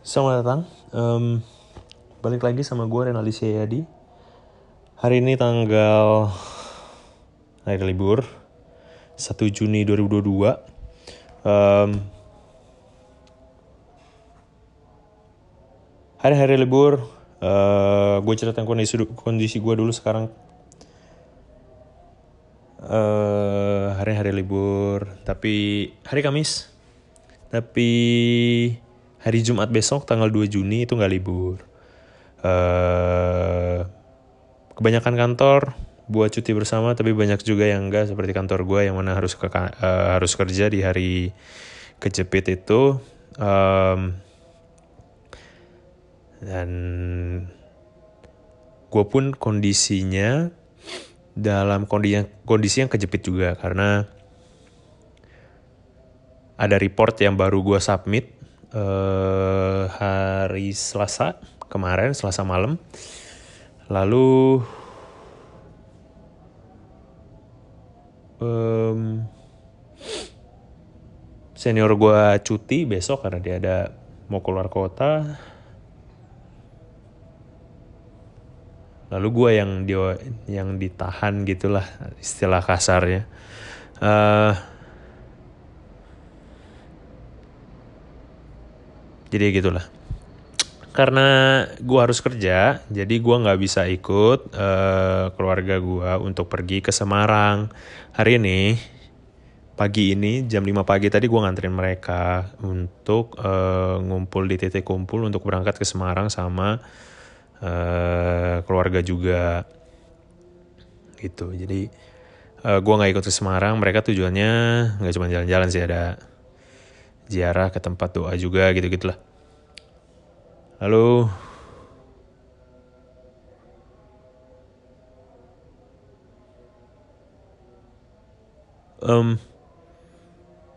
Selamat datang. Em, balik lagi sama gue Renaldi Syedi. Hari ini tanggal hari libur 1 Juni 2022. Em, hari-hari libur. eh gue ceritain kondisi kondisi gue dulu sekarang. eh hari-hari libur, tapi hari Kamis. Tapi hari Jumat besok tanggal 2 Juni itu nggak libur. eh kebanyakan kantor buat cuti bersama, tapi banyak juga yang enggak seperti kantor gue yang mana harus ke eh, harus kerja di hari kejepit itu. Em, dan gue pun kondisinya dalam kondisi yang, kondisi yang kejepit juga karena ada report yang baru gue submit eh, hari Selasa kemarin Selasa malam. Lalu em, senior gue cuti besok karena dia ada mau keluar kota. Lalu gue yang dia yang ditahan gitulah istilah kasarnya. Eh jadi gitulah. Karena gue harus kerja jadi gue nggak bisa ikut eh, keluarga gue untuk pergi ke Semarang. Hari ini pagi ini jam 5 pagi tadi gue nganterin mereka untuk eh, ngumpul di titik kumpul untuk berangkat ke Semarang sama eh, keluarga juga. Gitu. Jadi eh, gue nggak ikut ke Semarang mereka tujuannya nggak cuma jalan-jalan sih ada ziarah ke tempat doa juga gitu gitulah lalu em,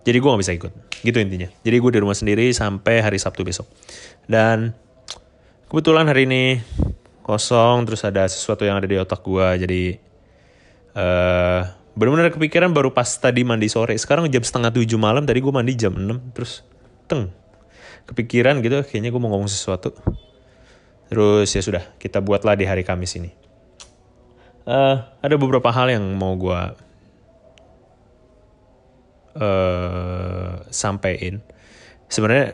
jadi gue nggak bisa ikut. Gitu intinya. Jadi gue di rumah sendiri sampai hari Sabtu besok. Dan kebetulan hari ini kosong terus ada sesuatu yang ada di otak gue jadi eh benar-benar kepikiran baru pas tadi mandi sore. Sekarang jam setengah tujuh malam tadi gue mandi jam 6 terus teng. Kepikiran gitu kayaknya gue mau ngomong sesuatu. Terus ya sudah kita buatlah di hari Kamis ini. Eh ada beberapa hal yang mau gue eh sampein sebenarnya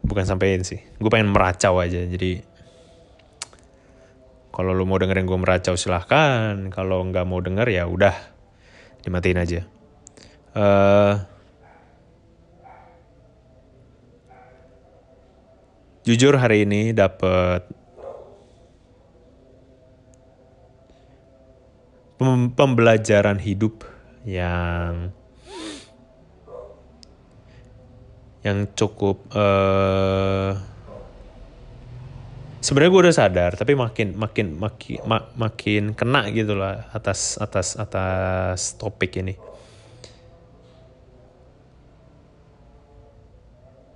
bukan sampein sih gue pengen meracau aja. Jadi kalau lu mau dengerin gue meracau silahkan. Kalau nggak mau denger ya udah dimatiin aja. Eh jujur hari ini dapet pem- pembelajaran hidup yang yang cukup eh sebenarnya gue udah sadar tapi makin makin makin ma- makin kena gitu lah atas atas atas topik ini.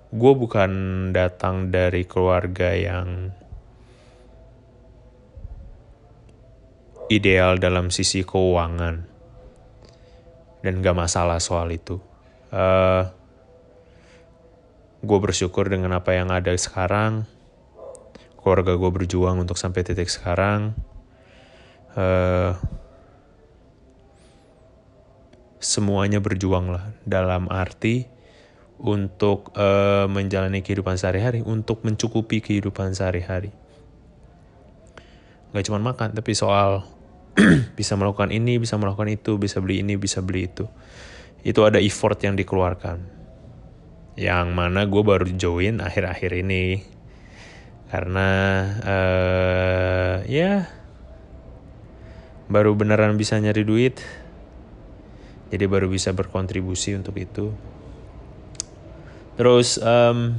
Gue bukan datang dari keluarga yang ideal dalam sisi keuangan dan gak masalah soal itu. Eh gue bersyukur dengan apa yang ada sekarang keluarga gue berjuang untuk sampai titik sekarang eh semuanya berjuang lah dalam arti untuk eh, menjalani kehidupan sehari-hari untuk mencukupi kehidupan sehari-hari. Nggak cuma makan tapi soal bisa melakukan ini bisa melakukan itu bisa beli ini bisa beli itu. Itu ada effort yang dikeluarkan yang mana gue baru join akhir-akhir ini karena eh ya baru beneran bisa nyari duit. Jadi baru bisa berkontribusi untuk itu. Terus em,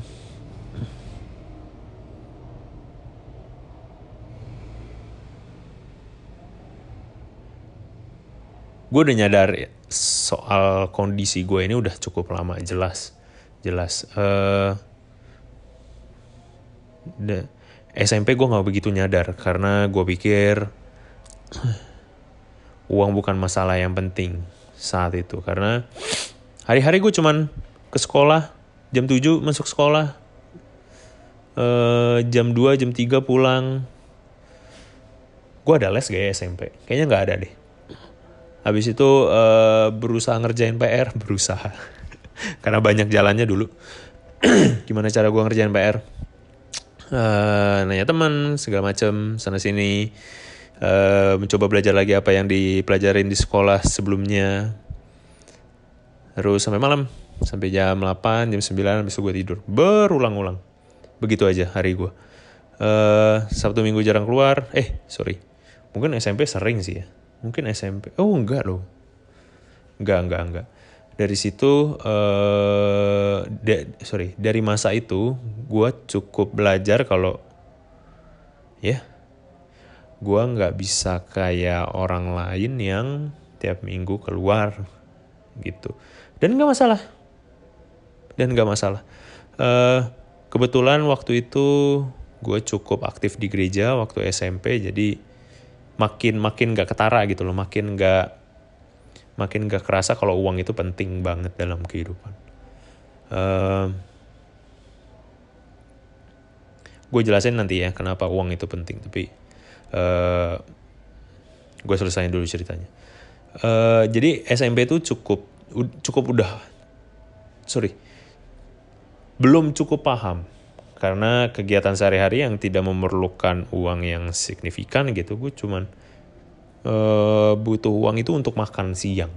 gue udah nyadar ya, soal kondisi gue ini udah cukup lama jelas jelas. Da- SMP gue nggak begitu nyadar karena gue pikir uang bukan masalah yang penting saat itu. Karena hari-hari gue cuman ke sekolah jam 7 masuk sekolah uh, jam 2 jam 3 pulang. Gue ada les gak ya SMP kayaknya nggak ada deh. Habis itu uh, berusaha ngerjain PR berusaha. Karena banyak jalannya dulu. Gimana cara gue ngerjain PR uh, nanya teman segala macem sana sini. Uh, mencoba belajar lagi apa yang dipelajarin di sekolah sebelumnya. Terus sampai malam sampai jam 8 jam 9 habis itu gue tidur. Berulang-ulang. Begitu aja hari gue uh, Sabtu Minggu jarang keluar. Eh sorry. Mungkin SMP sering sih ya. Mungkin SMP oh enggak loh. Enggak enggak enggak dari situ uh, de, sorry dari masa itu gue cukup belajar kalau ya yeah, gue nggak bisa kayak orang lain yang tiap minggu keluar gitu. Dan nggak masalah. Dan nggak masalah. Uh, kebetulan waktu itu gue cukup aktif di gereja waktu SMP jadi makin makin gak ketara gitu loh makin gak makin gak kerasa kalau uang itu penting banget dalam kehidupan. Uh, gue jelasin nanti ya kenapa uang itu penting tapi uh, gue selesaiin dulu ceritanya. Uh, jadi SMP itu cukup cukup udah sorry belum cukup paham. Karena kegiatan sehari-hari yang tidak memerlukan uang yang signifikan gitu gue cuman uh, butuh uang itu untuk makan siang.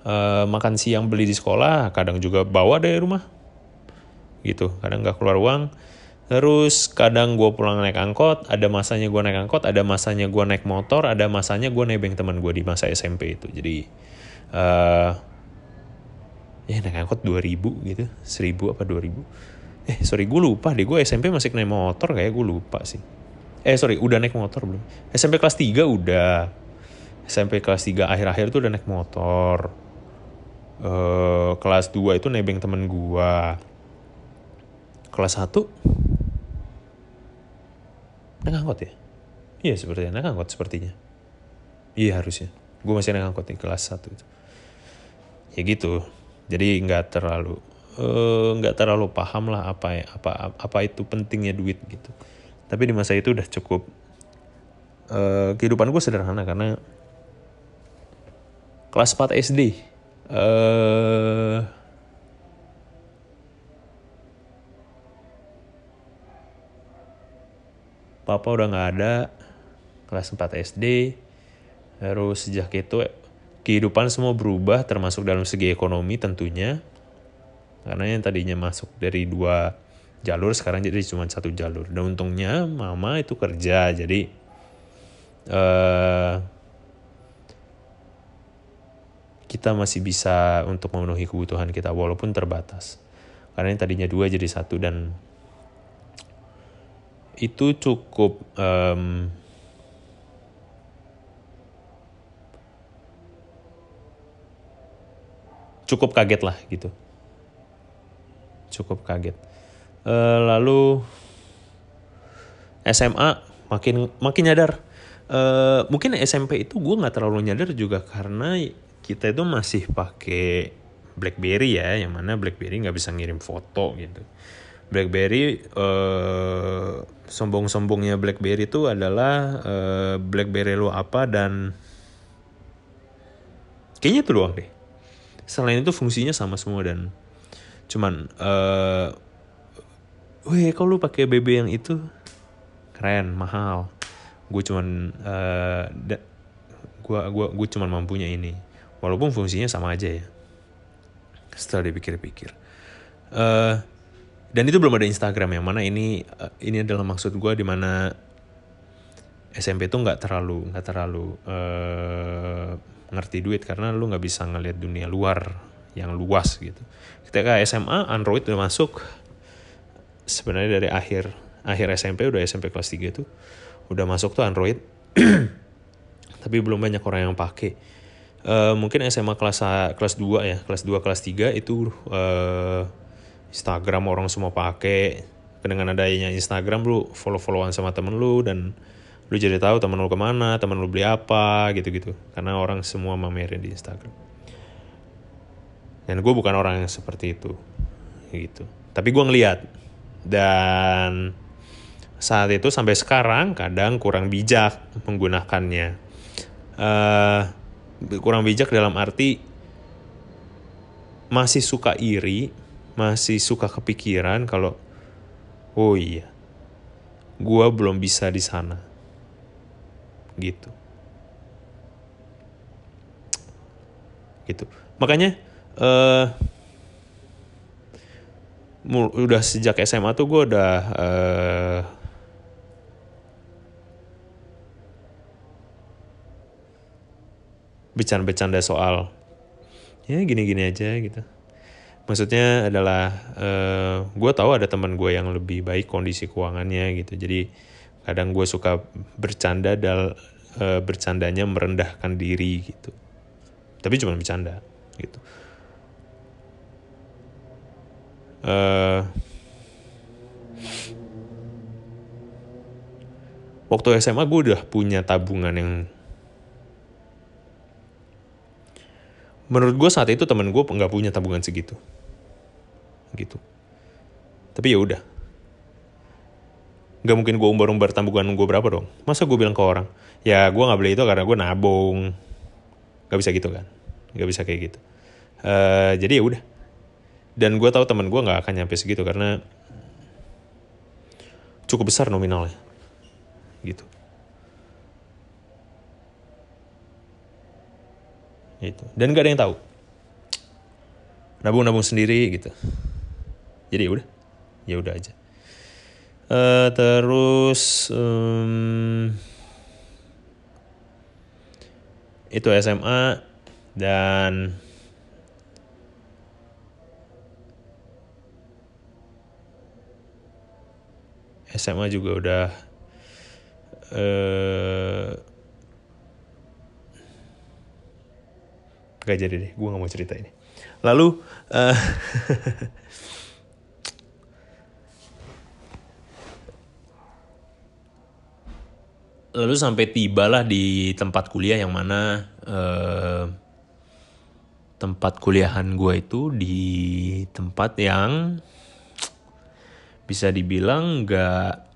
Uh, makan siang beli di sekolah kadang juga bawa dari rumah. Gitu kadang nggak keluar uang. Terus kadang gue pulang naik angkot ada masanya gue naik angkot ada masanya gue naik motor ada masanya gue nebeng teman gue di masa SMP itu. Jadi uh, ya naik angkot 2000 gitu 1000 apa 2000 eh sorry gue lupa deh gue SMP masih naik motor kayak gue lupa sih eh sorry udah naik motor belum? SMP kelas 3 udah. SMP kelas 3 akhir-akhir tuh udah naik motor. Uh, kelas 2 itu nebeng temen gue kelas 1 naik angkot ya? Iya sepertinya. Naik angkot sepertinya. Iya harusnya. Gue masih naik angkot di kelas 1 itu. Ya gitu. Jadi nggak terlalu eh, nggak uh, terlalu paham lah apa apa apa itu pentingnya duit gitu tapi di masa itu udah cukup uh, kehidupan gue sederhana karena kelas 4 SD uh, papa udah nggak ada kelas 4 SD terus sejak itu kehidupan semua berubah termasuk dalam segi ekonomi tentunya karena yang tadinya masuk dari dua jalur sekarang jadi cuma satu jalur. Dan untungnya mama itu kerja jadi uh, kita masih bisa untuk memenuhi kebutuhan kita walaupun terbatas. Karena yang tadinya dua jadi satu dan itu cukup um, cukup kaget lah gitu. Cukup kaget e, lalu SMA makin makin nyadar. E, mungkin SMP itu gue nggak terlalu nyadar juga karena kita itu masih pakai BlackBerry ya yang mana BlackBerry nggak bisa ngirim foto gitu. BlackBerry eh, sombong-sombongnya BlackBerry itu adalah eh, BlackBerry lo apa dan kayaknya itu doang deh. Selain itu fungsinya sama semua dan cuman uh, weh kalau lu pakai BB yang itu? Keren mahal. Gue cuman uh, da, gua gua gue cuman mampunya ini. Walaupun fungsinya sama aja ya setelah dipikir-pikir. Uh, dan itu belum ada Instagram yang mana ini uh, ini adalah maksud gue di mana SMP itu nggak terlalu nggak terlalu uh, ngerti duit karena lu nggak bisa ngeliat dunia luar yang luas gitu. Ketika SMA Android udah masuk sebenarnya dari akhir akhir SMP udah SMP kelas 3 itu udah masuk tuh Android. Tapi belum banyak orang yang pakai. Uh, mungkin SMA kelas kelas 2 ya, kelas 2 kelas 3 itu uh, Instagram orang semua pakai. Dengan adanya Instagram lu follow-followan sama temen lu dan lu jadi tahu temen lu ke mana temen lu beli apa gitu-gitu karena orang semua mamerin di Instagram dan gue bukan orang yang seperti itu gitu tapi gue ngeliat dan saat itu sampai sekarang kadang kurang bijak menggunakannya. Uh, kurang bijak dalam arti masih suka iri masih suka kepikiran kalau oh iya gue belum bisa di sana. Gitu. Gitu. Makanya uh, udah sejak SMA tuh gue udah uh, bercanda-bercanda soal ya gini-gini aja gitu. Maksudnya adalah uh, eh, gue tahu ada teman gue yang lebih baik kondisi keuangannya gitu. Jadi kadang gue suka bercanda dal uh, bercandanya merendahkan diri gitu. Tapi cuma bercanda gitu uh, waktu SMA gue udah punya tabungan yang menurut gue saat itu temen gue nggak punya tabungan segitu. Gitu. Tapi ya udah. Nggak mungkin gue umbar-umbar tabungan gue berapa dong. Masa gue bilang ke orang ya gue nggak beli itu karena gue nabung. Nggak bisa gitu kan? Nggak bisa kayak gitu. Uh, jadi ya udah dan gue tahu temen gue nggak akan nyampe segitu karena cukup besar nominalnya. Gitu. Gitu. Dan gak ada yang tahu. Nabung nabung sendiri gitu. Jadi ya udah. Ya udah aja. Uh, terus um, itu SMA dan SMA juga udah uh, Gak jadi deh, gue gak mau cerita ini. Lalu, uh, lalu sampai tibalah di tempat kuliah yang mana uh, tempat kuliahan gue itu di tempat yang bisa dibilang gak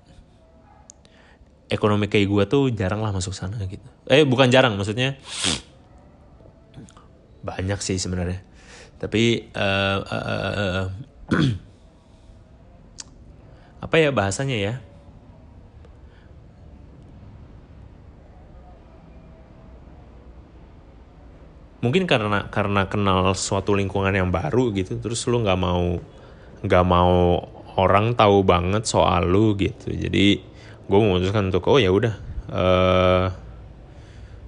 ekonomi kayak gue tuh jarang lah masuk sana gitu. Eh bukan jarang maksudnya banyak sih sebenarnya tapi uh, uh, uh, apa ya bahasanya ya mungkin karena karena kenal suatu lingkungan yang baru gitu terus lu nggak mau nggak mau orang tahu banget soal lu gitu. Jadi gue memutuskan untuk oh ya udah uh,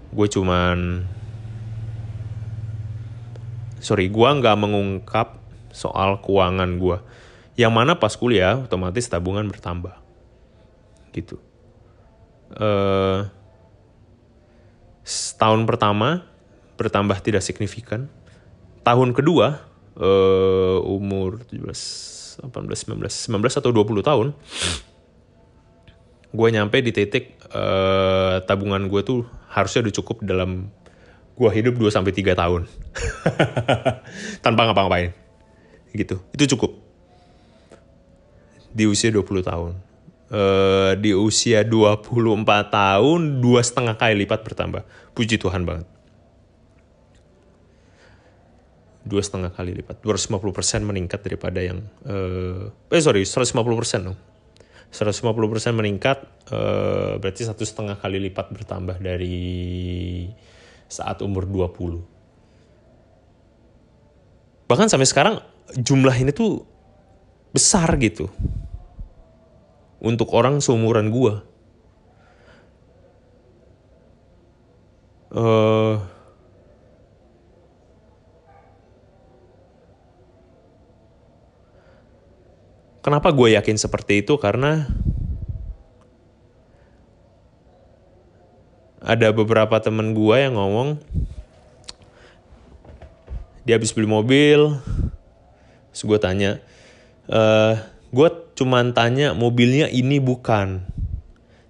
gue cuman sorry gue nggak mengungkap soal keuangan gue yang mana pas kuliah otomatis tabungan bertambah. Gitu. Uh, tahun pertama bertambah tidak signifikan. Tahun kedua uh, umur 17 18 19 19 atau 20 tahun gue nyampe di titik uh, tabungan gue tuh harusnya udah cukup dalam gue hidup 2 sampai 3 tahun. Tanpa ngapa-ngapain. Gitu. Itu cukup. Di usia 20 tahun. Uh, di usia 24 tahun, dua setengah kali lipat bertambah. Puji Tuhan banget. Dua setengah kali lipat. 250% meningkat daripada yang... Uh, eh sorry, 150% dong. 150% meningkat, uh, berarti satu setengah kali lipat bertambah dari saat umur 20. Bahkan sampai sekarang jumlah ini tuh besar gitu. Untuk orang seumuran gua. Uh, kenapa gue yakin seperti itu? Karena ada beberapa temen gue yang ngomong dia habis beli mobil. Terus gue tanya e, eh, gue cuman tanya mobilnya ini bukan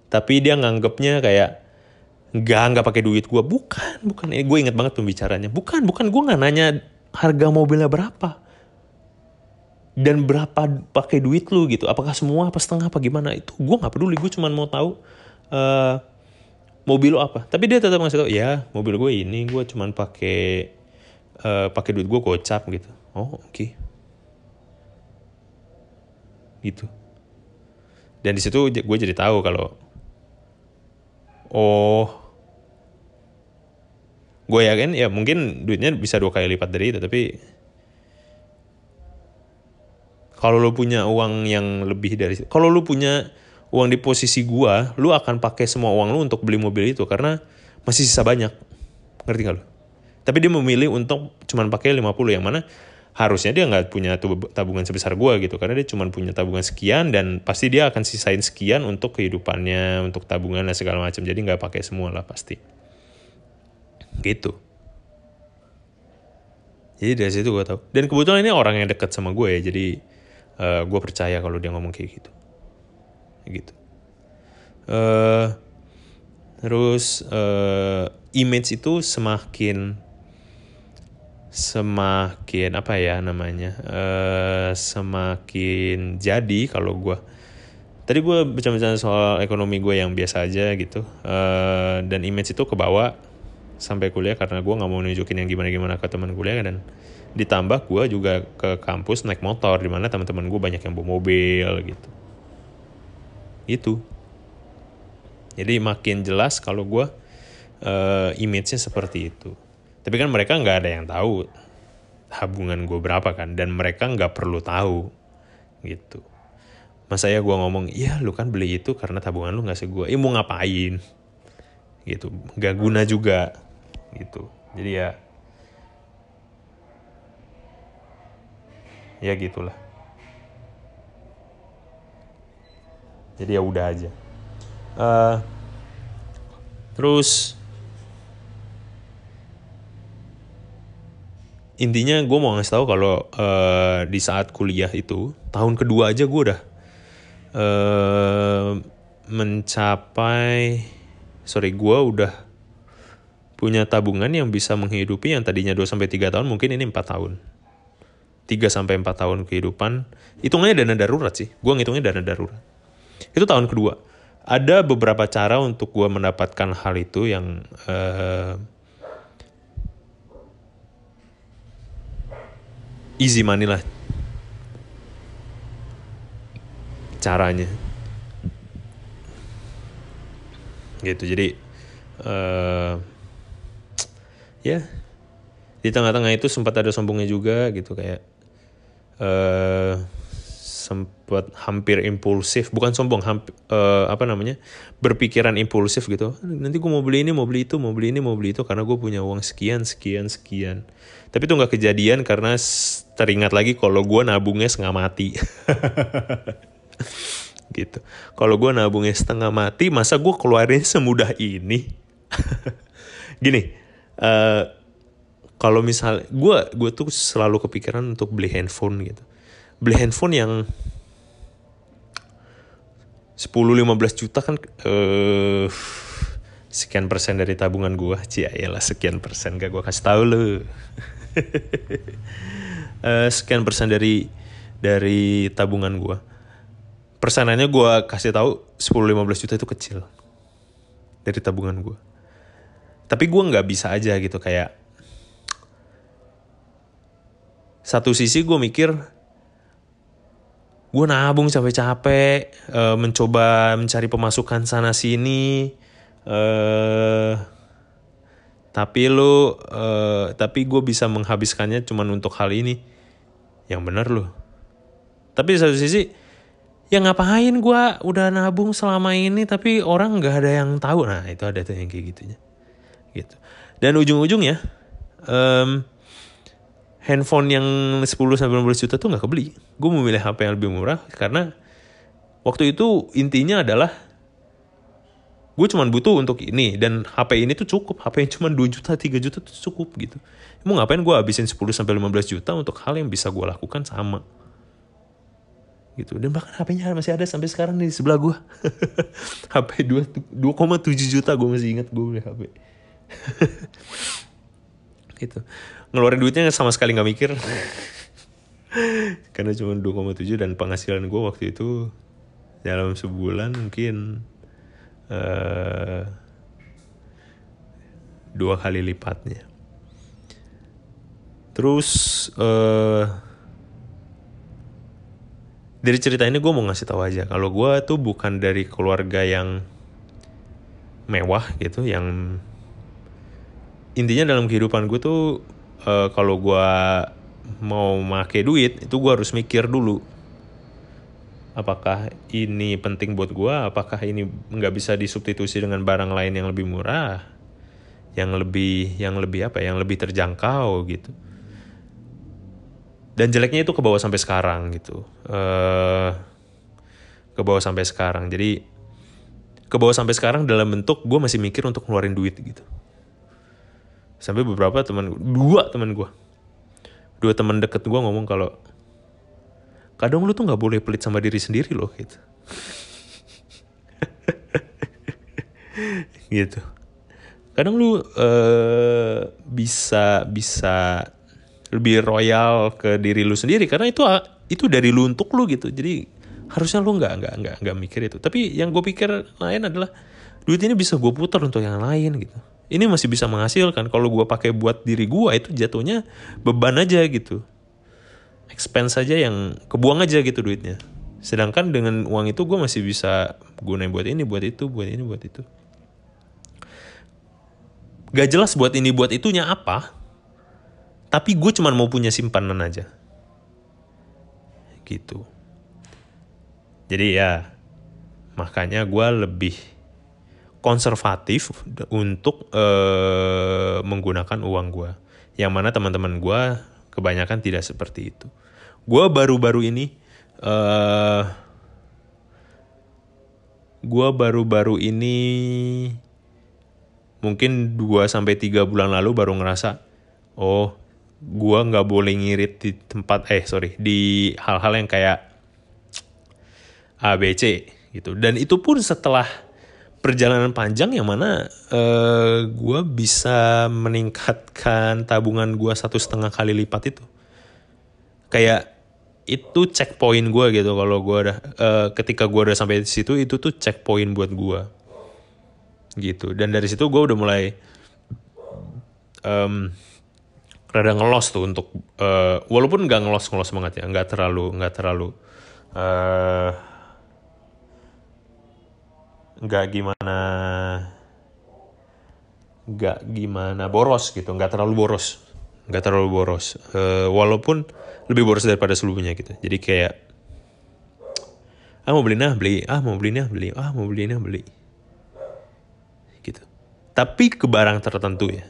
tapi dia nganggepnya kayak nggak nggak pakai duit gue bukan bukan. Eh, gue inget banget pembicaranya. Bukan bukan gue nggak nanya harga mobilnya berapa dan berapa pakai duit lu gitu? Apakah semua apa setengah apa gimana? Itu gue nggak peduli gue cuma mau tahu uh, mobil lo apa. Tapi dia tetap ngasih tau ya mobil gue ini gue cuma pakai uh, pakai duit gue gocap gitu. Oh oke. Okay. gitu. Dan di situ gue jadi tahu kalau oh gue yakin ya mungkin duitnya bisa dua kali lipat dari itu tapi kalau lu punya uang yang lebih dari kalau lu punya uang di posisi gua, lu akan pakai semua uang lu untuk beli mobil itu karena masih sisa banyak. Ngerti gak lu? Tapi dia memilih untuk cuman pakai 50 yang mana harusnya dia nggak punya tabungan sebesar gua gitu. Karena dia cuma punya tabungan sekian dan pasti dia akan sisain sekian untuk kehidupannya untuk tabungan dan segala macam. Jadi nggak pakai semua lah pasti. Gitu. Jadi dari situ gue tau dan kebetulan ini orang yang dekat sama gue ya jadi uh, eh, gue percaya kalau dia ngomong kayak gitu. Gitu. Uh, terus uh, image itu semakin semakin apa ya namanya? Uh, semakin jadi kalau gue tadi gue bicara-bicara soal ekonomi gue yang biasa aja gitu. Uh, dan image itu kebawa sampai kuliah karena gue nggak mau nunjukin yang gimana-gimana ke teman kuliah dan ditambah gue juga ke kampus naik motor di mana teman-teman gue banyak yang bawa mobil gitu. Itu. Jadi makin jelas kalau gue uh, image-nya seperti itu. Tapi kan mereka nggak ada yang tahu tabungan gue berapa kan dan mereka nggak perlu tahu gitu. Masa ya gue ngomong iya lu kan beli itu karena tabungan lu nggak segue eh mau ngapain? Gitu. Nggak guna juga gitu. Jadi ya ya gitulah. Jadi ya udah aja. Uh, terus intinya gue mau ngasih tahu kalau uh, di saat kuliah itu tahun kedua aja gue udah uh, mencapai sorry gue udah punya tabungan yang bisa menghidupi yang tadinya 2 sampai tiga tahun mungkin ini empat tahun 3 sampai 4 tahun kehidupan, hitungannya dana darurat sih. Gua ngitungnya dana darurat. Itu tahun kedua. Ada beberapa cara untuk gua mendapatkan hal itu yang uh, easy money lah caranya. Gitu. Jadi uh, ya. Di tengah-tengah itu sempat ada sombongnya juga gitu kayak uh, sempat hampir impulsif bukan sombong hampir, uh, apa namanya berpikiran impulsif gitu. Nanti gue mau beli ini mau beli itu mau beli ini mau beli itu karena gue punya uang sekian sekian sekian. Tapi itu nggak kejadian karena teringat lagi kalau gue nabungnya setengah mati. Gitu. Kalau gue nabungnya setengah mati masa gue keluarin semudah ini? Gini uh, kalau misal gue gue tuh selalu kepikiran untuk beli handphone gitu. Beli handphone yang 10-15 juta kan uh, sekian persen dari tabungan gue cia lah sekian persen gak gue kasih tahu lo uh, sekian persen dari dari tabungan gue persenannya gue kasih tahu 10-15 juta itu kecil dari tabungan gue tapi gue nggak bisa aja gitu kayak satu sisi gue mikir gue nabung capek-capek uh, mencoba mencari pemasukan sana sini uh, tapi lo uh, tapi gue bisa menghabiskannya cuman untuk hal ini. Yang bener lo tapi satu sisi ya ngapain gue udah nabung selama ini tapi orang nggak ada yang tahu. Nah itu ada tuh yang kayak gitunya gitu dan ujung-ujungnya um, handphone yang 10 sampai 15 juta tuh nggak kebeli. Gue memilih HP yang lebih murah karena waktu itu intinya adalah gue cuma butuh untuk ini dan HP ini tuh cukup. HP yang cuma 2 juta, 3 juta tuh cukup gitu. Mau ngapain gue habisin 10 sampai 15 juta untuk hal yang bisa gue lakukan sama. Gitu. Dan bahkan HP-nya masih ada sampai sekarang di sebelah gue. HP 2,7 juta gue masih ingat gue beli HP. gitu. Ngeluarin duitnya sama sekali nggak mikir. Karena cuma 2,7 dan penghasilan gue waktu itu dalam sebulan mungkin uh, dua kali lipatnya. Terus uh, dari cerita ini gue mau ngasih tahu aja. Kalau gue tuh bukan dari keluarga yang mewah gitu yang intinya dalam kehidupan gue tuh uh, kalau gue mau make duit itu gue harus mikir dulu. Apakah ini penting buat gue apakah ini nggak bisa disubstitusi dengan barang lain yang lebih murah? Yang lebih yang lebih apa yang lebih terjangkau gitu. Dan jeleknya itu ke bawah sampai sekarang gitu. Uh, ke bawah sampai sekarang. Jadi ke bawah sampai sekarang dalam bentuk gue masih mikir untuk ngeluarin duit gitu sampai beberapa teman dua teman gue dua teman deket gue ngomong kalau kadang lu tuh nggak boleh pelit sama diri sendiri loh gitu. Gitu. Kadang lu uh, bisa bisa lebih royal ke diri lu sendiri karena itu itu dari lu untuk lu gitu. Jadi harusnya lu nggak nggak nggak nggak mikir itu. Tapi yang gue pikir lain adalah duit ini bisa gue putar untuk yang lain gitu ini masih bisa menghasilkan. Kalau gue pakai buat diri gue itu jatuhnya beban aja gitu. Expense aja yang kebuang aja gitu duitnya. Sedangkan dengan uang itu gue masih bisa gunain buat ini buat itu buat ini buat itu. Gak jelas buat ini buat itunya apa tapi gue cuman mau punya simpanan aja. Gitu. Jadi ya makanya gue lebih konservatif untuk uh, menggunakan uang gue yang mana teman-teman gue kebanyakan tidak seperti itu. Gue baru-baru ini uh, gue baru-baru ini mungkin 2 sampai tiga bulan lalu baru ngerasa oh gue nggak boleh ngirit di tempat eh sorry di hal-hal yang kayak ABC gitu. Dan itu pun setelah perjalanan panjang yang mana uh, eh, gue bisa meningkatkan tabungan gue satu setengah kali lipat itu. Kayak itu checkpoint gue gitu kalau gue udah uh, ketika gue udah sampai di situ itu tuh checkpoint buat gue gitu. Dan dari situ gue udah mulai um, rada ngelos tuh untuk uh, walaupun nggak ngelos ngelos banget ya nggak terlalu nggak terlalu uh, nggak gimana nggak gimana boros gitu nggak terlalu boros. Nggak terlalu boros. Uh, walaupun lebih boros daripada sebelumnya gitu. Jadi kayak ah mau beli nah beli. Ah mau beli nah beli. Ah mau beli nah beli. Gitu. Tapi ke barang tertentu ya.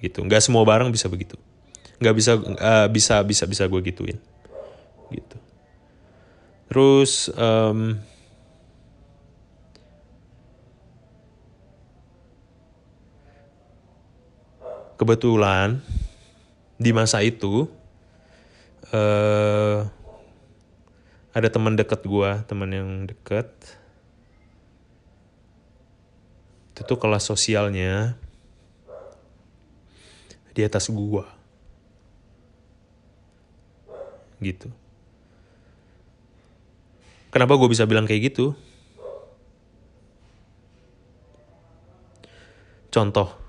Gitu. Nggak semua barang bisa begitu. Nggak bisa uh, bisa bisa bisa gue gituin. Gitu. Terus um, kebetulan di masa itu uh, ada teman dekat gue teman yang dekat. Itu tuh kelas sosialnya di atas gua. Gitu. Kenapa gue bisa bilang kayak gitu? Contoh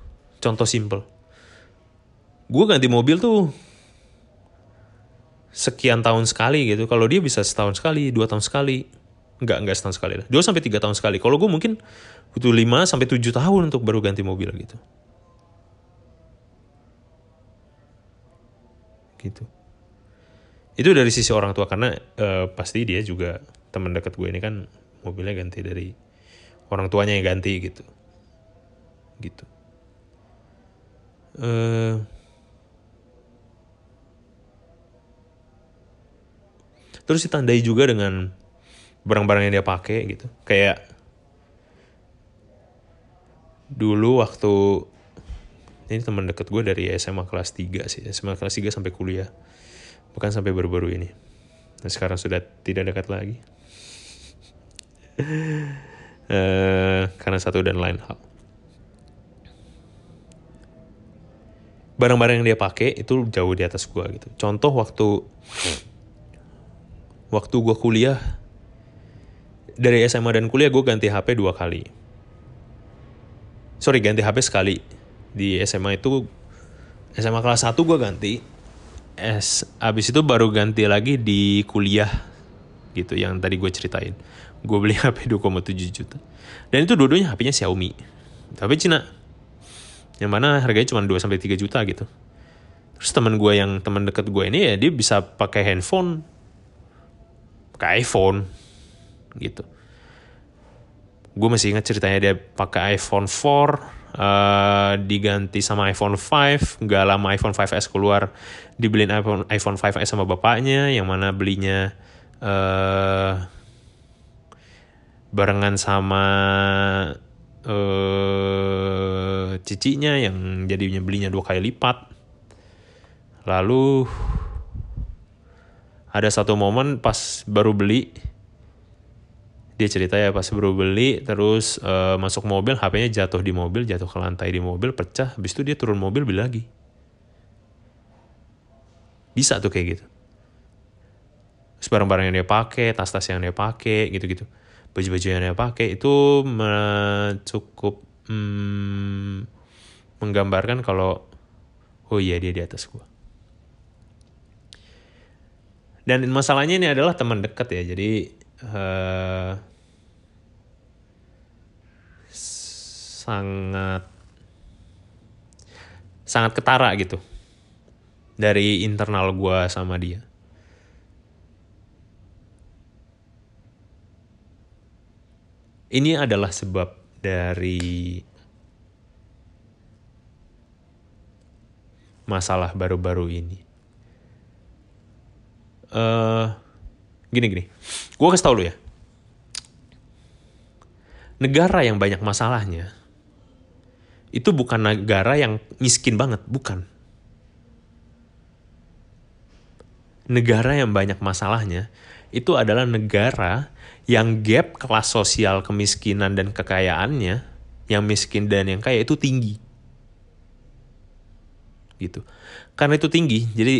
contoh simple gue ganti mobil tuh sekian tahun sekali gitu. Kalau dia bisa setahun sekali, dua tahun sekali. Enggak, enggak setahun sekali lah. Dua sampai tiga tahun sekali. Kalau gue mungkin butuh lima sampai tujuh tahun untuk baru ganti mobil gitu. Gitu. Itu dari sisi orang tua karena uh, pasti dia juga teman dekat gue ini kan mobilnya ganti dari orang tuanya yang ganti gitu. Gitu. Uh, terus ditandai juga dengan barang-barang yang dia pakai gitu. Kayak dulu waktu ini teman deket gue dari SMA kelas 3 sih SMA kelas 3 sampai kuliah. Bukan sampai baru-baru ini. Dan sekarang sudah tidak dekat lagi. Uh, karena satu dan lain hal. Barang-barang yang dia pakai itu jauh di atas gue gitu. Contoh waktu waktu gue kuliah dari SMA dan kuliah gue ganti HP dua kali. Sorry ganti HP sekali. Di SMA itu SMA kelas 1 gue ganti. S abis itu baru ganti lagi di kuliah gitu yang tadi gue ceritain. Gue beli HP 2,7 juta. Dan itu dua-duanya HP-nya Xiaomi. Tapi Cina. Yang mana harganya cuma 2 sampai 3 juta gitu. Terus teman gue yang teman deket gue ini ya dia bisa pakai handphone pakai iPhone gitu. Gue masih ingat ceritanya dia pakai iPhone 4 Uh, diganti sama iPhone 5 nggak lama iPhone 5s keluar dibeliin iPhone iPhone 5s sama bapaknya yang mana belinya uh, barengan sama uh, cicinya yang jadinya belinya dua kali lipat. Lalu ada satu momen pas baru beli dia cerita ya pas baru beli terus uh, masuk mobil HP-nya jatuh di mobil jatuh ke lantai di mobil pecah habis itu dia turun mobil beli lagi. Bisa tuh kayak gitu. Terus barang-barang yang dia pakai tas-tas yang dia pakai gitu-gitu. Baju-baju yang dia pakai itu cukup hmm, menggambarkan kalau oh iya dia di atas gua dan masalahnya ini adalah teman dekat ya jadi uh, sangat sangat ketara gitu dari internal gue sama dia. Ini adalah sebab dari masalah baru-baru ini. Uh, gini gini. Gue kasih tau lu ya. Negara yang banyak masalahnya itu bukan negara yang miskin banget bukan. Negara yang banyak masalahnya itu adalah negara yang gap kelas sosial kemiskinan dan kekayaannya yang miskin dan yang kaya itu tinggi. Gitu. Karena itu tinggi jadi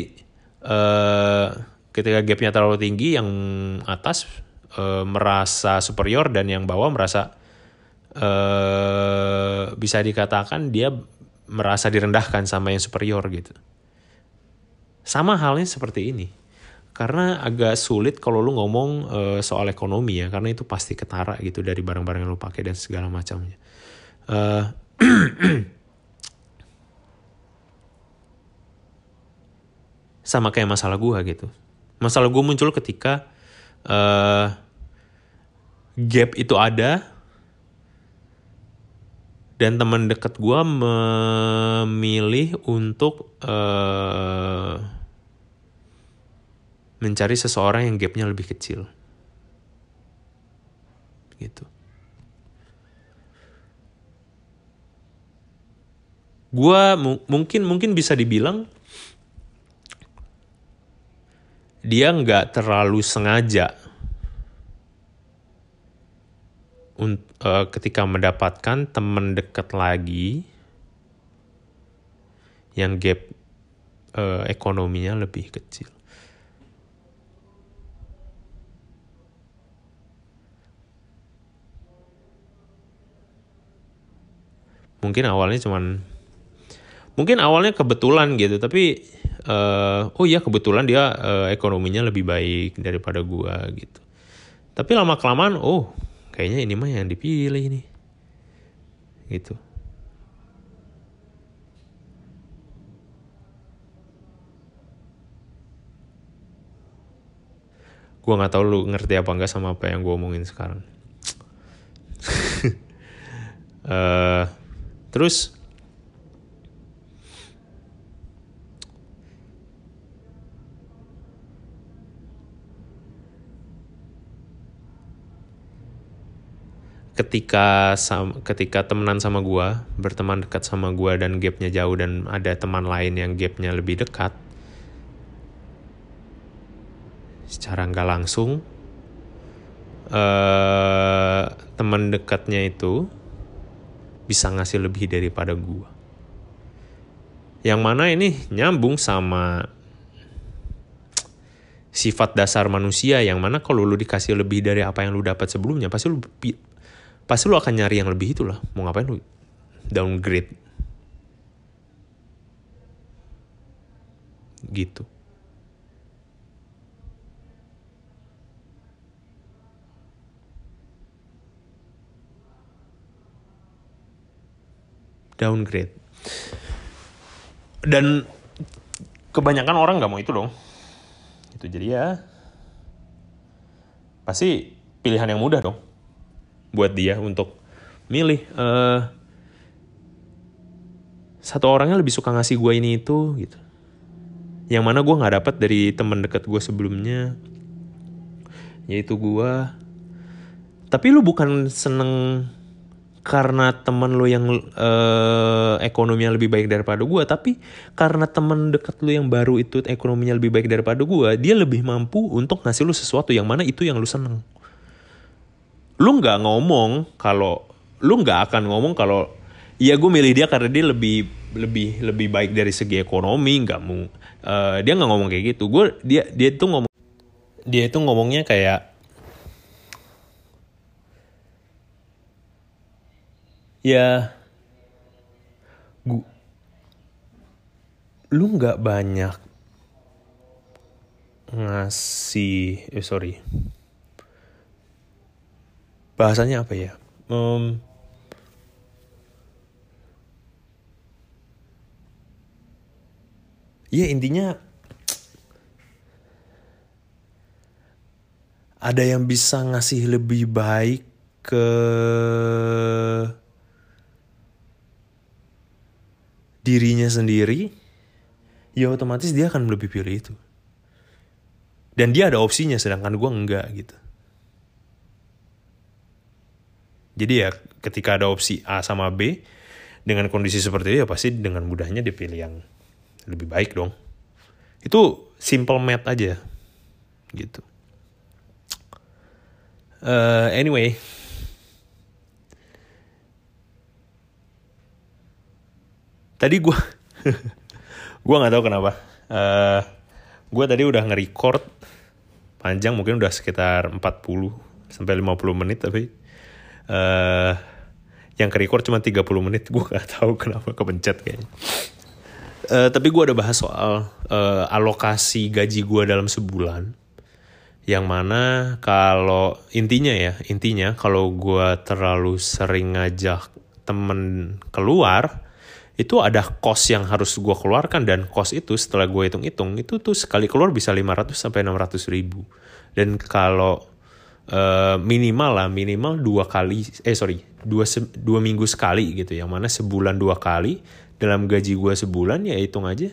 uh, ketika gapnya terlalu tinggi yang atas e, merasa superior dan yang bawah merasa e, bisa dikatakan dia merasa direndahkan sama yang superior gitu. Sama halnya seperti ini. Karena agak sulit kalau lu ngomong e, soal ekonomi ya karena itu pasti ketara gitu dari barang-barang yang lu pakai dan segala macamnya. E, sama kayak masalah gua gitu Masalah gue muncul ketika uh, gap itu ada dan teman dekat gue memilih untuk uh, mencari seseorang yang gapnya lebih kecil. Gitu. Gue mungkin mungkin bisa dibilang dia nggak terlalu sengaja uh, ketika mendapatkan teman dekat lagi yang gap uh, ekonominya lebih kecil. Mungkin awalnya cuman mungkin awalnya kebetulan gitu, tapi uh, oh iya kebetulan dia uh, ekonominya lebih baik daripada gua gitu. Tapi lama kelamaan oh kayaknya ini mah yang dipilih ini. Gitu. Gua nggak tahu lu ngerti apa enggak sama apa yang gua omongin sekarang. Uh, terus ketika ketika temenan sama gue berteman dekat sama gue dan gapnya jauh dan ada teman lain yang gapnya lebih dekat secara nggak langsung uh, teman dekatnya itu bisa ngasih lebih daripada gue Yang mana ini nyambung sama sifat dasar manusia yang mana kalau lu dikasih lebih dari apa yang lu dapat sebelumnya pasti lu pasti lu akan nyari yang lebih itulah mau ngapain lu downgrade? Gitu. Downgrade. Dan kebanyakan orang nggak mau itu dong. Itu jadi ya pasti pilihan yang mudah dong buat dia untuk milih uh, satu orangnya lebih suka ngasih gue ini itu gitu. Yang mana gue nggak dapat dari teman dekat gue sebelumnya. Yaitu gue tapi lu bukan seneng karena temen lu yang uh, ekonominya lebih baik daripada gue tapi karena temen dekat lu yang baru itu ekonominya lebih baik daripada gue dia lebih mampu untuk ngasih lu sesuatu yang mana itu yang lu seneng lu nggak ngomong kalau lu nggak akan ngomong kalau ya gue milih dia karena dia lebih lebih lebih baik dari segi ekonomi nggak mau uh, dia nggak ngomong kayak gitu. Gue dia dia tuh ngomong dia itu ngomongnya kayak ya gua lu nggak banyak ngasih eh sorry bahasanya apa ya? Um, ya intinya ada yang bisa ngasih lebih baik ke dirinya sendiri ya otomatis dia akan lebih pilih itu. Dan dia ada opsinya sedangkan gue enggak gitu Jadi ya ketika ada opsi A sama B dengan kondisi seperti itu ya pasti dengan mudahnya dipilih yang lebih baik dong. Itu simple math aja gitu. Uh, anyway, tadi gue gue nggak tahu kenapa. Uh, eh, gue tadi udah nge-record panjang mungkin udah sekitar 40 sampai 50 menit tapi uh, yang ke record cuma 30 menit. Gue gak tahu kenapa kepencet kayaknya. Uh, tapi gue ada bahas soal uh, alokasi gaji gue dalam sebulan. Yang mana kalau intinya ya intinya kalau gue terlalu sering ngajak temen keluar itu ada kos yang harus gue keluarkan. Dan kos itu setelah gue hitung-hitung itu tuh sekali keluar bisa 500 sampai 600 ribu. Dan kalau uh, minimal lah minimal dua kali eh sorry dua dua minggu sekali gitu. Yang mana sebulan dua kali dalam gaji gue sebulan ya hitung aja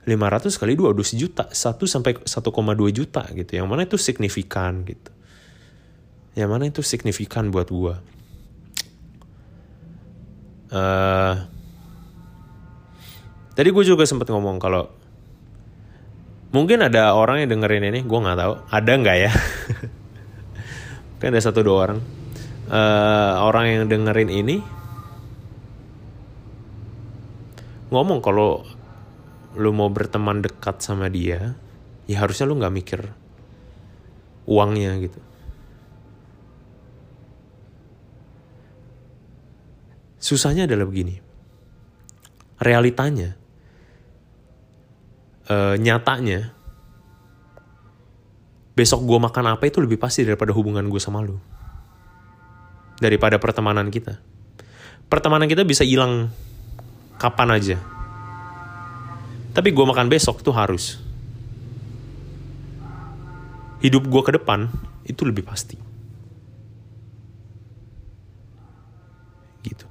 500 kali dua udah sejuta satu sampai 1,2 juta gitu. Yang mana itu signifikan gitu. Yang mana itu signifikan buat gue uh, tadi gue juga sempat ngomong kalau mungkin ada orang yang dengerin ini gue nggak tahu ada nggak ya kan ada satu dua orang. Uh, orang yang dengerin ini ngomong kalau lu mau berteman dekat sama dia ya harusnya lu nggak mikir uangnya gitu. Susahnya adalah begini. Realitanya uh, nyatanya besok gue makan apa itu lebih pasti daripada hubungan gue sama lu. Daripada pertemanan kita. Pertemanan kita bisa hilang kapan aja. Tapi gue makan besok itu harus. Hidup gue ke depan itu lebih pasti. Gitu.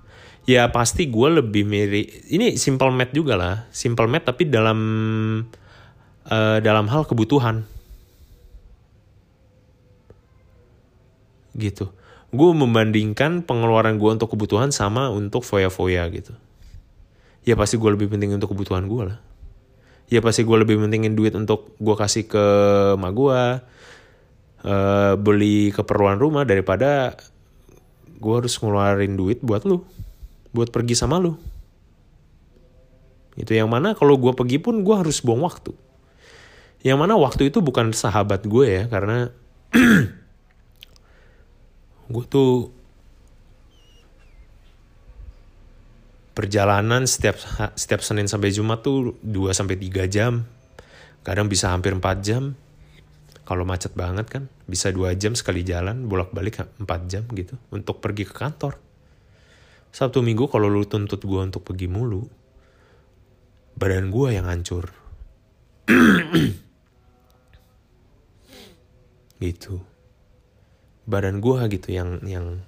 Ya pasti gue lebih mirip. Ini simple math juga lah. Simple math tapi dalam uh, dalam hal kebutuhan gitu. Gue membandingkan pengeluaran gue untuk kebutuhan sama untuk foya-foya gitu. Ya pasti gue lebih penting untuk kebutuhan gue lah. Ya pasti gue lebih pentingin duit untuk gue kasih ke emak gue uh, beli keperluan rumah daripada gue harus ngeluarin duit buat lu buat pergi sama lu. Itu yang mana kalau gue pergi pun gue harus buang waktu. Yang mana waktu itu bukan sahabat gue ya karena gue tuh perjalanan setiap setiap Senin sampai Jumat tuh 2 sampai 3 jam. Kadang bisa hampir 4 jam. Kalau macet banget kan bisa 2 jam sekali jalan, bolak-balik 4 jam gitu untuk pergi ke kantor. Sabtu Minggu kalau lu tuntut gue untuk pergi mulu, badan gue yang hancur. gitu. Badan gue gitu yang yang